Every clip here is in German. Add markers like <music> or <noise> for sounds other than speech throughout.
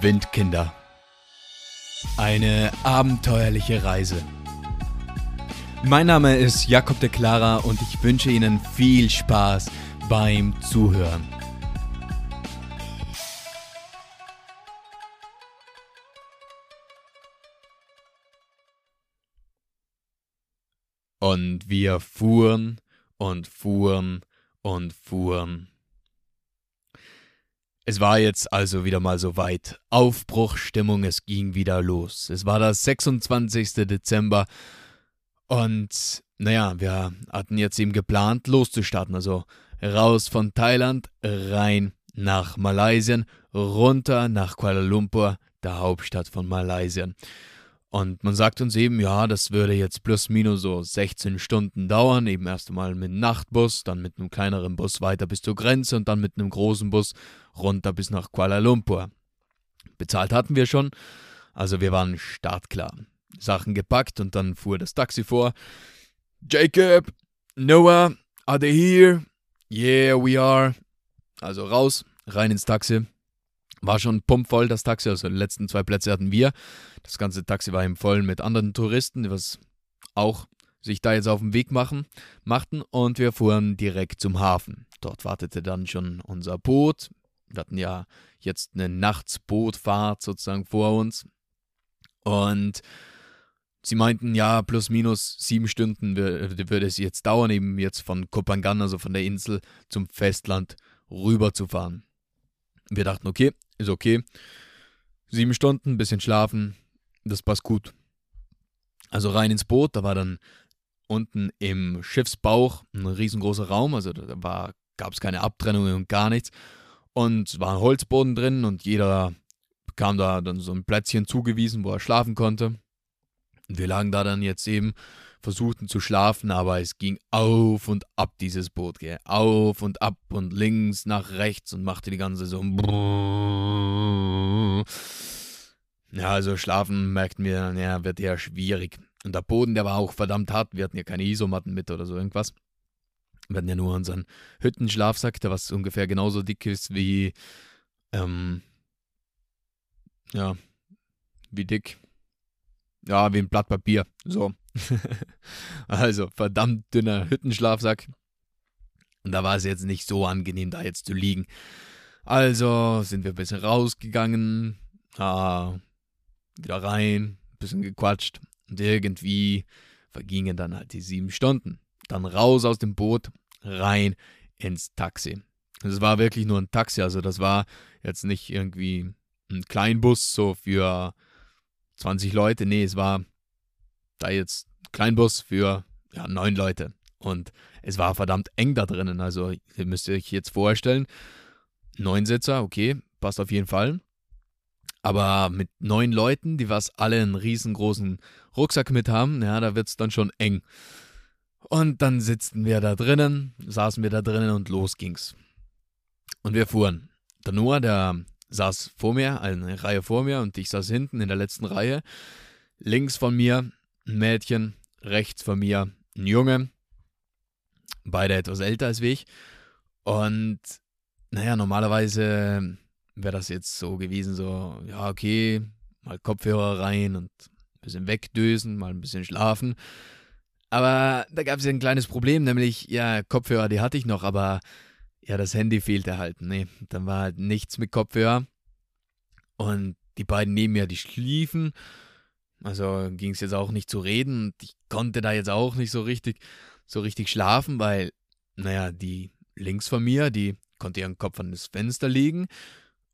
Windkinder. Eine abenteuerliche Reise. Mein Name ist Jakob de Clara und ich wünsche Ihnen viel Spaß beim Zuhören. Und wir fuhren und fuhren und fuhren. Es war jetzt also wieder mal so weit. Aufbruchstimmung, es ging wieder los. Es war das 26. Dezember und naja, wir hatten jetzt eben geplant, loszustarten. Also raus von Thailand, rein nach Malaysia, runter nach Kuala Lumpur, der Hauptstadt von Malaysia. Und man sagt uns eben, ja, das würde jetzt plus minus so 16 Stunden dauern. Eben erst einmal mit Nachtbus, dann mit einem kleineren Bus weiter bis zur Grenze und dann mit einem großen Bus runter bis nach Kuala Lumpur. Bezahlt hatten wir schon, also wir waren startklar. Sachen gepackt und dann fuhr das Taxi vor. Jacob, Noah, are they here? Yeah, we are. Also raus, rein ins Taxi. War schon pumpvoll, das Taxi. Also die letzten zwei Plätze hatten wir. Das ganze Taxi war eben voll mit anderen Touristen, die was auch sich da jetzt auf den Weg machen, machten. Und wir fuhren direkt zum Hafen. Dort wartete dann schon unser Boot. Wir hatten ja jetzt eine Nachtsbootfahrt sozusagen vor uns. Und sie meinten, ja, plus minus sieben Stunden würde es jetzt dauern, eben jetzt von Kopangan, also von der Insel, zum Festland rüber zu fahren. Wir dachten, okay, ist okay. Sieben Stunden, bisschen schlafen, das passt gut. Also rein ins Boot, da war dann unten im Schiffsbauch ein riesengroßer Raum, also da gab es keine Abtrennung und gar nichts. Und es war ein Holzboden drin und jeder bekam da dann so ein Plätzchen zugewiesen, wo er schlafen konnte. Und wir lagen da dann jetzt eben versuchten zu schlafen, aber es ging auf und ab, dieses Boot, gell? Auf und ab und links nach rechts und machte die ganze so. Ja, also schlafen merkten wir, ja, wird eher schwierig. Und der Boden, der war auch verdammt hart. Wir hatten ja keine Isomatten mit oder so irgendwas. Wir hatten ja nur unseren Hüttenschlafsack, der was ungefähr genauso dick ist wie, ähm, ja, wie dick? Ja, wie ein Blatt Papier. So. <laughs> also verdammt dünner Hüttenschlafsack. Und da war es jetzt nicht so angenehm, da jetzt zu liegen. Also sind wir ein bisschen rausgegangen, ah, wieder rein, ein bisschen gequatscht. Und irgendwie vergingen dann halt die sieben Stunden. Dann raus aus dem Boot, rein ins Taxi. Es war wirklich nur ein Taxi, also das war jetzt nicht irgendwie ein Kleinbus so für 20 Leute. Nee, es war da jetzt Kleinbus für ja, neun Leute. Und es war verdammt eng da drinnen. Also, ihr müsst euch jetzt vorstellen, neun Sitzer, okay, passt auf jeden Fall. Aber mit neun Leuten, die was alle einen riesengroßen Rucksack mit haben, ja, da wird es dann schon eng. Und dann sitzten wir da drinnen, saßen wir da drinnen und los ging's. Und wir fuhren. Der Noah, der saß vor mir, eine Reihe vor mir, und ich saß hinten in der letzten Reihe. Links von mir ein Mädchen, rechts von mir ein Junge, beide etwas älter als ich. Und naja, normalerweise wäre das jetzt so gewesen, so, ja, okay, mal Kopfhörer rein und ein bisschen wegdösen, mal ein bisschen schlafen. Aber da gab es ja ein kleines Problem, nämlich, ja, Kopfhörer, die hatte ich noch, aber ja, das Handy fehlte halt. Nee, dann war halt nichts mit Kopfhörer. Und die beiden neben mir, die schliefen. Also ging es jetzt auch nicht zu reden und ich konnte da jetzt auch nicht so richtig, so richtig schlafen, weil, naja, die links von mir, die konnte ihren Kopf an das Fenster legen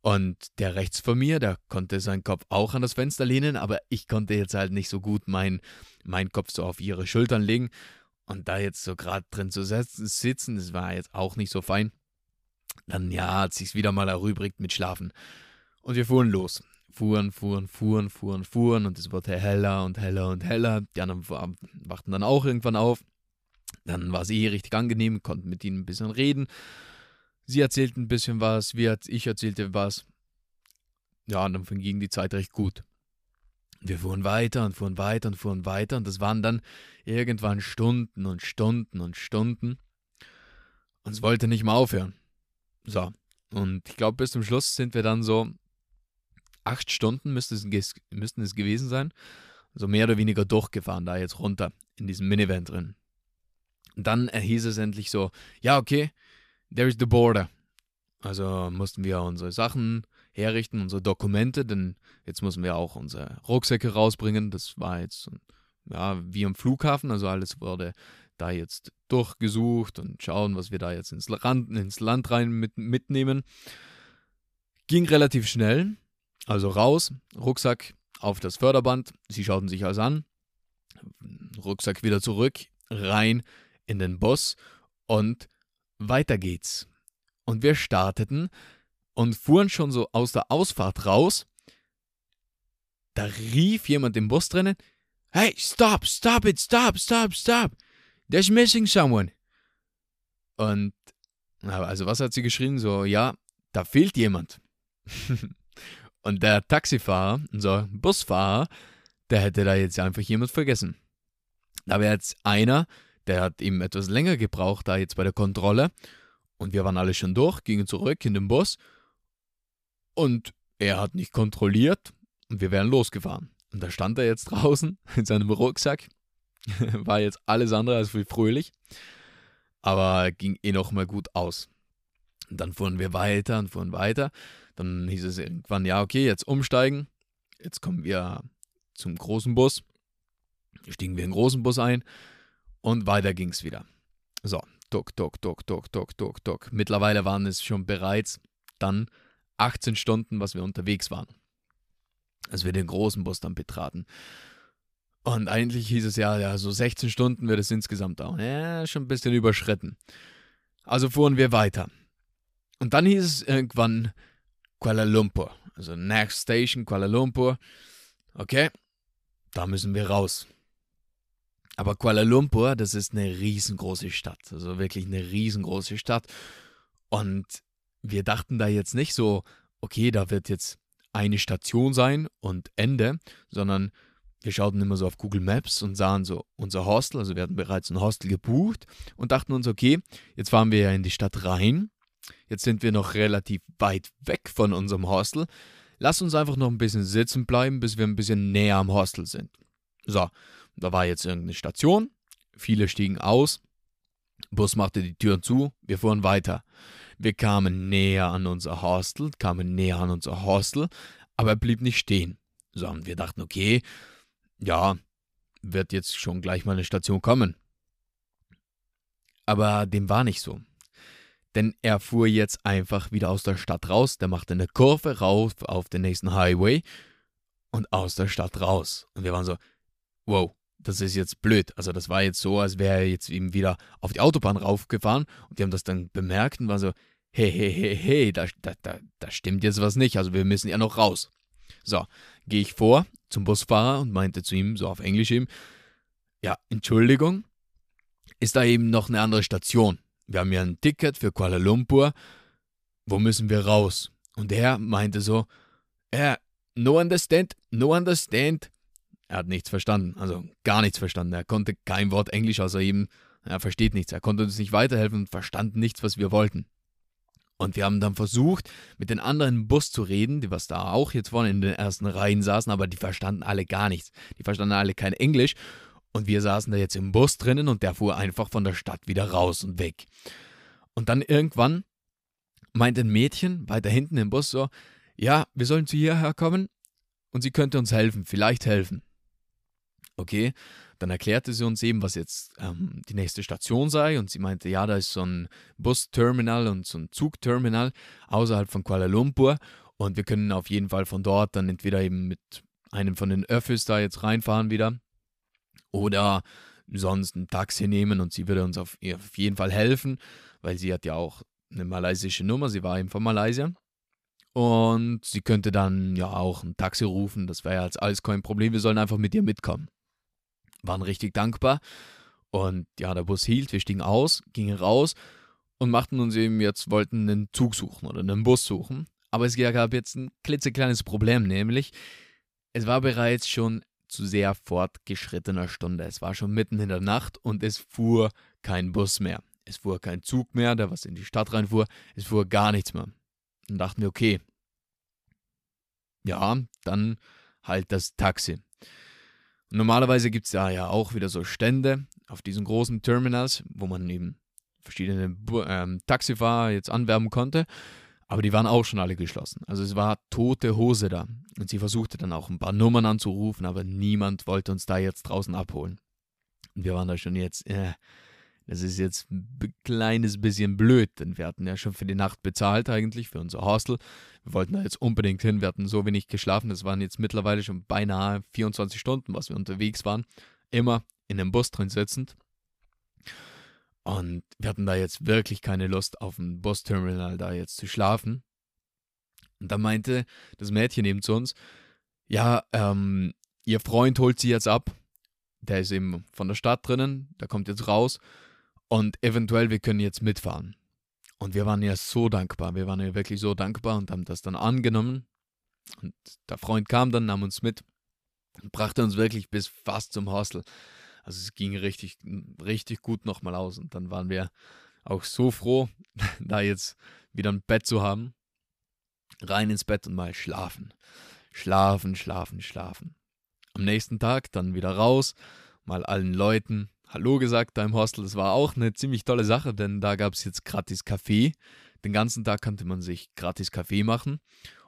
und der rechts von mir, der konnte seinen Kopf auch an das Fenster lehnen, aber ich konnte jetzt halt nicht so gut meinen mein Kopf so auf ihre Schultern legen und da jetzt so gerade drin zu sitzen, das war jetzt auch nicht so fein. Dann ja, hat sich's wieder mal erübrigt mit Schlafen. Und wir fuhren los fuhren, fuhren, fuhren, fuhren, fuhren und es wurde heller und heller und heller. Die anderen wachten dann auch irgendwann auf. Dann war es eh richtig angenehm, konnten mit ihnen ein bisschen reden. Sie erzählten ein bisschen was, wir, ich erzählte was. Ja, und dann ging die Zeit recht gut. Wir fuhren weiter und fuhren weiter und fuhren weiter und das waren dann irgendwann Stunden und Stunden und Stunden. Und es wollte nicht mehr aufhören. So. Und ich glaube, bis zum Schluss sind wir dann so acht Stunden müsste es, müssten es gewesen sein. Also mehr oder weniger durchgefahren, da jetzt runter in diesem Minivan drin. Und dann hieß es endlich so, ja, okay, there is the border. Also mussten wir unsere Sachen herrichten, unsere Dokumente, denn jetzt müssen wir auch unsere Rucksäcke rausbringen. Das war jetzt ja, wie am Flughafen, also alles wurde da jetzt durchgesucht und schauen, was wir da jetzt ins Land, ins Land rein mit, mitnehmen. Ging relativ schnell, also raus, Rucksack auf das Förderband, sie schauten sich alles an, Rucksack wieder zurück, rein in den Bus und weiter geht's. Und wir starteten und fuhren schon so aus der Ausfahrt raus. Da rief jemand im Bus drinnen: Hey, stop, stop it, stop, stop, stop. There's missing someone. Und, also was hat sie geschrien? So, ja, da fehlt jemand. <laughs> und der Taxifahrer, unser Busfahrer, der hätte da jetzt einfach jemand vergessen. Da wäre jetzt einer, der hat ihm etwas länger gebraucht, da jetzt bei der Kontrolle. Und wir waren alle schon durch, gingen zurück in den Bus. Und er hat nicht kontrolliert und wir wären losgefahren. Und da stand er jetzt <laughs> draußen in seinem Rucksack. <laughs> War jetzt alles andere als fröhlich. Aber ging eh noch mal gut aus. Und dann fuhren wir weiter und fuhren weiter. Dann hieß es irgendwann, ja, okay, jetzt umsteigen. Jetzt kommen wir zum großen Bus. Stiegen wir in den großen Bus ein und weiter ging es wieder. So, tuk, tuk, tuk, tuk, tuk, tuk, tuk. Mittlerweile waren es schon bereits dann 18 Stunden, was wir unterwegs waren. Als wir den großen Bus dann betraten. Und eigentlich hieß es ja, ja, so 16 Stunden wird es insgesamt dauern. Ja, schon ein bisschen überschritten. Also fuhren wir weiter. Und dann hieß es irgendwann Kuala Lumpur. Also Next Station Kuala Lumpur. Okay, da müssen wir raus. Aber Kuala Lumpur, das ist eine riesengroße Stadt. Also wirklich eine riesengroße Stadt. Und wir dachten da jetzt nicht so, okay, da wird jetzt eine Station sein und Ende, sondern wir schauten immer so auf Google Maps und sahen so unser Hostel, also wir hatten bereits ein Hostel gebucht und dachten uns, okay, jetzt fahren wir ja in die Stadt rein. Jetzt sind wir noch relativ weit weg von unserem Hostel. Lass uns einfach noch ein bisschen sitzen bleiben, bis wir ein bisschen näher am Hostel sind. So, da war jetzt irgendeine Station, viele stiegen aus, Bus machte die Türen zu, wir fuhren weiter. Wir kamen näher an unser Hostel, kamen näher an unser Hostel, aber er blieb nicht stehen. So, und wir dachten, okay, ja, wird jetzt schon gleich mal eine Station kommen. Aber dem war nicht so. Denn er fuhr jetzt einfach wieder aus der Stadt raus, der machte eine Kurve rauf auf den nächsten Highway und aus der Stadt raus. Und wir waren so, wow, das ist jetzt blöd. Also das war jetzt so, als wäre er jetzt eben wieder auf die Autobahn raufgefahren und die haben das dann bemerkt und war so, hey, hey, hey, hey, da, da, da, da stimmt jetzt was nicht, also wir müssen ja noch raus. So, gehe ich vor zum Busfahrer und meinte zu ihm, so auf Englisch eben, ja, Entschuldigung, ist da eben noch eine andere Station. Wir haben ja ein Ticket für Kuala Lumpur. Wo müssen wir raus? Und er meinte so, ja, no understand, no understand. Er hat nichts verstanden, also gar nichts verstanden. Er konnte kein Wort Englisch außer ihm. Er versteht nichts. Er konnte uns nicht weiterhelfen und verstand nichts, was wir wollten. Und wir haben dann versucht, mit den anderen im Bus zu reden, die was da auch jetzt vorne in den ersten Reihen saßen, aber die verstanden alle gar nichts. Die verstanden alle kein Englisch. Und wir saßen da jetzt im Bus drinnen und der fuhr einfach von der Stadt wieder raus und weg. Und dann irgendwann meinte ein Mädchen weiter hinten im Bus so, ja, wir sollen zu hierher kommen und sie könnte uns helfen, vielleicht helfen. Okay, dann erklärte sie uns eben, was jetzt ähm, die nächste Station sei und sie meinte, ja, da ist so ein Busterminal und so ein Zugterminal außerhalb von Kuala Lumpur und wir können auf jeden Fall von dort dann entweder eben mit einem von den Öffis da jetzt reinfahren wieder oder sonst ein Taxi nehmen und sie würde uns auf, auf jeden Fall helfen, weil sie hat ja auch eine malaysische Nummer, sie war eben von Malaysia. Und sie könnte dann ja auch ein Taxi rufen, das wäre ja jetzt alles kein Problem, wir sollen einfach mit ihr mitkommen waren richtig dankbar. Und ja, der Bus hielt, wir stiegen aus, gingen raus und machten uns eben jetzt, wollten einen Zug suchen oder einen Bus suchen. Aber es gab jetzt ein klitzekleines Problem, nämlich es war bereits schon zu sehr fortgeschrittener Stunde. Es war schon mitten in der Nacht und es fuhr kein Bus mehr. Es fuhr kein Zug mehr, der was in die Stadt reinfuhr. Es fuhr gar nichts mehr. Dann dachten wir, okay, ja, dann halt das Taxi. Normalerweise gibt es da ja auch wieder so Stände auf diesen großen Terminals, wo man eben verschiedene ähm, Taxifahrer jetzt anwerben konnte. Aber die waren auch schon alle geschlossen. Also es war tote Hose da. Und sie versuchte dann auch ein paar Nummern anzurufen, aber niemand wollte uns da jetzt draußen abholen. Und wir waren da schon jetzt, äh, das ist jetzt ein kleines bisschen blöd, denn wir hatten ja schon für die Nacht bezahlt eigentlich, für unser Hostel. Wir wollten da jetzt unbedingt hin, wir hatten so wenig geschlafen, das waren jetzt mittlerweile schon beinahe 24 Stunden, was wir unterwegs waren. Immer in dem Bus drin sitzend. Und wir hatten da jetzt wirklich keine Lust, auf dem Busterminal da jetzt zu schlafen. Und da meinte das Mädchen eben zu uns, ja, ähm, ihr Freund holt sie jetzt ab. Der ist eben von der Stadt drinnen, der kommt jetzt raus und eventuell wir können jetzt mitfahren. Und wir waren ja so dankbar, wir waren ja wirklich so dankbar und haben das dann angenommen. Und der Freund kam dann, nahm uns mit und brachte uns wirklich bis fast zum Hostel. Also es ging richtig, richtig gut nochmal aus. Und dann waren wir auch so froh, <laughs> da jetzt wieder ein Bett zu haben. Rein ins Bett und mal schlafen. Schlafen, schlafen, schlafen. Am nächsten Tag dann wieder raus, mal allen Leuten Hallo gesagt da im Hostel. Das war auch eine ziemlich tolle Sache, denn da gab es jetzt gratis Kaffee. Den ganzen Tag konnte man sich gratis Kaffee machen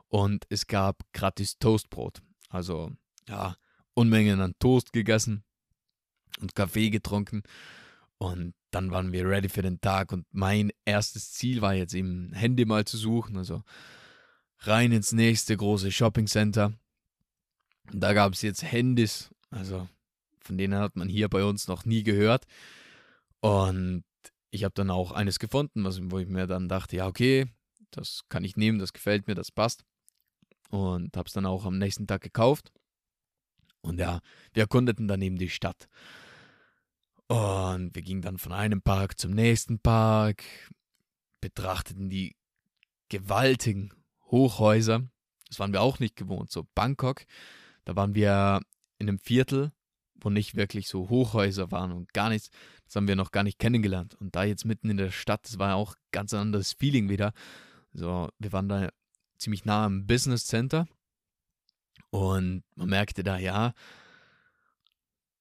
und es gab gratis Toastbrot. Also ja, Unmengen an Toast gegessen und Kaffee getrunken. Und dann waren wir ready für den Tag. Und mein erstes Ziel war jetzt eben Handy mal zu suchen. Also rein ins nächste große Shopping Center. Und da gab es jetzt Handys. Also von denen hat man hier bei uns noch nie gehört. Und ich habe dann auch eines gefunden, was, wo ich mir dann dachte, ja, okay, das kann ich nehmen, das gefällt mir, das passt. Und habe es dann auch am nächsten Tag gekauft. Und ja, wir erkundeten dann eben die Stadt. Und wir gingen dann von einem Park zum nächsten Park, betrachteten die gewaltigen Hochhäuser. Das waren wir auch nicht gewohnt. So Bangkok, da waren wir in einem Viertel, wo nicht wirklich so Hochhäuser waren und gar nichts. Das haben wir noch gar nicht kennengelernt. Und da jetzt mitten in der Stadt, das war auch ganz ein anderes Feeling wieder. So, wir waren da ziemlich nah am Business Center und man merkte da, ja,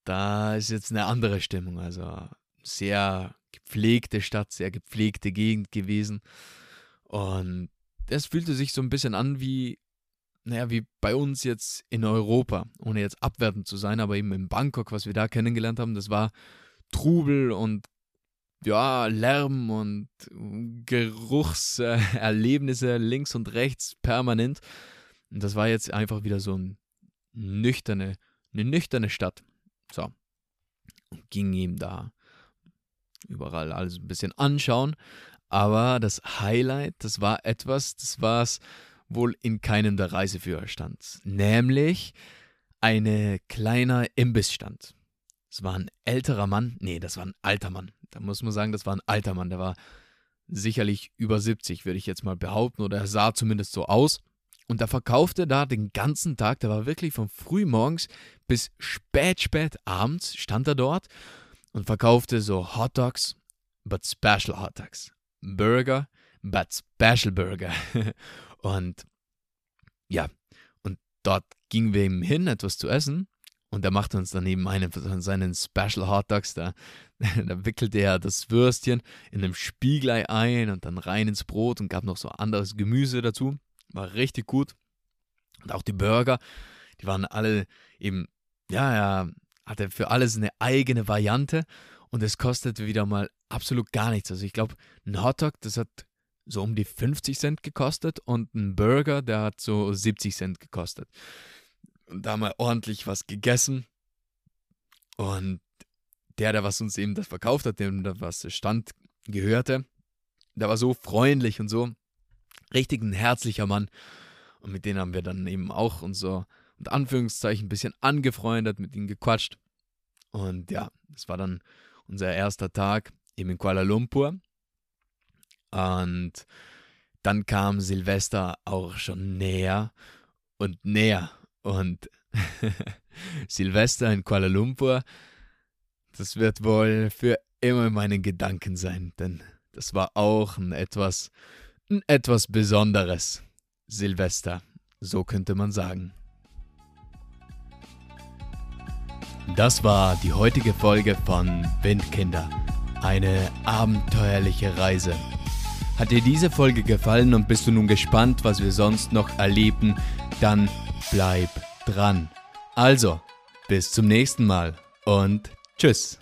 da ist jetzt eine andere Stimmung. Also sehr gepflegte Stadt, sehr gepflegte Gegend gewesen. Und es fühlte sich so ein bisschen an wie, naja, wie bei uns jetzt in Europa, ohne jetzt abwertend zu sein, aber eben in Bangkok, was wir da kennengelernt haben, das war Trubel und ja, Lärm und Geruchserlebnisse links und rechts permanent. Und das war jetzt einfach wieder so ein nüchterne, eine nüchterne Stadt. So. Und ging ihm da überall alles ein bisschen anschauen. Aber das Highlight, das war etwas, das war es wohl in keinem der Reiseführer stand. Nämlich eine kleiner Imbissstand. Es war ein älterer Mann. Nee, das war ein alter Mann. Da muss man sagen, das war ein alter Mann. Der war sicherlich über 70, würde ich jetzt mal behaupten. Oder er sah zumindest so aus. Und er verkaufte da den ganzen Tag, der war wirklich von früh morgens bis spät, spät abends stand er dort und verkaufte so Hot Dogs, but Special Hot Dogs. Burger, but Special Burger. <laughs> und ja, und dort gingen wir ihm hin, etwas zu essen. Und er machte uns daneben einen von seinen Special Hot Dogs. Da, <laughs> da wickelte er das Würstchen in einem Spiegelei ein und dann rein ins Brot und gab noch so anderes Gemüse dazu. War richtig gut. Und auch die Burger, die waren alle eben, ja, er hatte für alles eine eigene Variante und es kostete wieder mal absolut gar nichts. Also ich glaube, ein Hotdog, das hat so um die 50 Cent gekostet und ein Burger, der hat so 70 Cent gekostet. Und da mal ordentlich was gegessen und der, der was uns eben das verkauft hat, dem da was stand, gehörte, der war so freundlich und so richtig ein herzlicher Mann. Und mit denen haben wir dann eben auch so, unter Anführungszeichen, ein bisschen angefreundet, mit ihnen gequatscht. Und ja, das war dann unser erster Tag eben in Kuala Lumpur. Und dann kam Silvester auch schon näher und näher. Und <laughs> Silvester in Kuala Lumpur, das wird wohl für immer in meinen Gedanken sein, denn das war auch ein etwas etwas Besonderes Silvester. So könnte man sagen. Das war die heutige Folge von Windkinder. Eine abenteuerliche Reise. Hat dir diese Folge gefallen und bist du nun gespannt, was wir sonst noch erleben, dann bleib dran. Also, bis zum nächsten Mal und tschüss.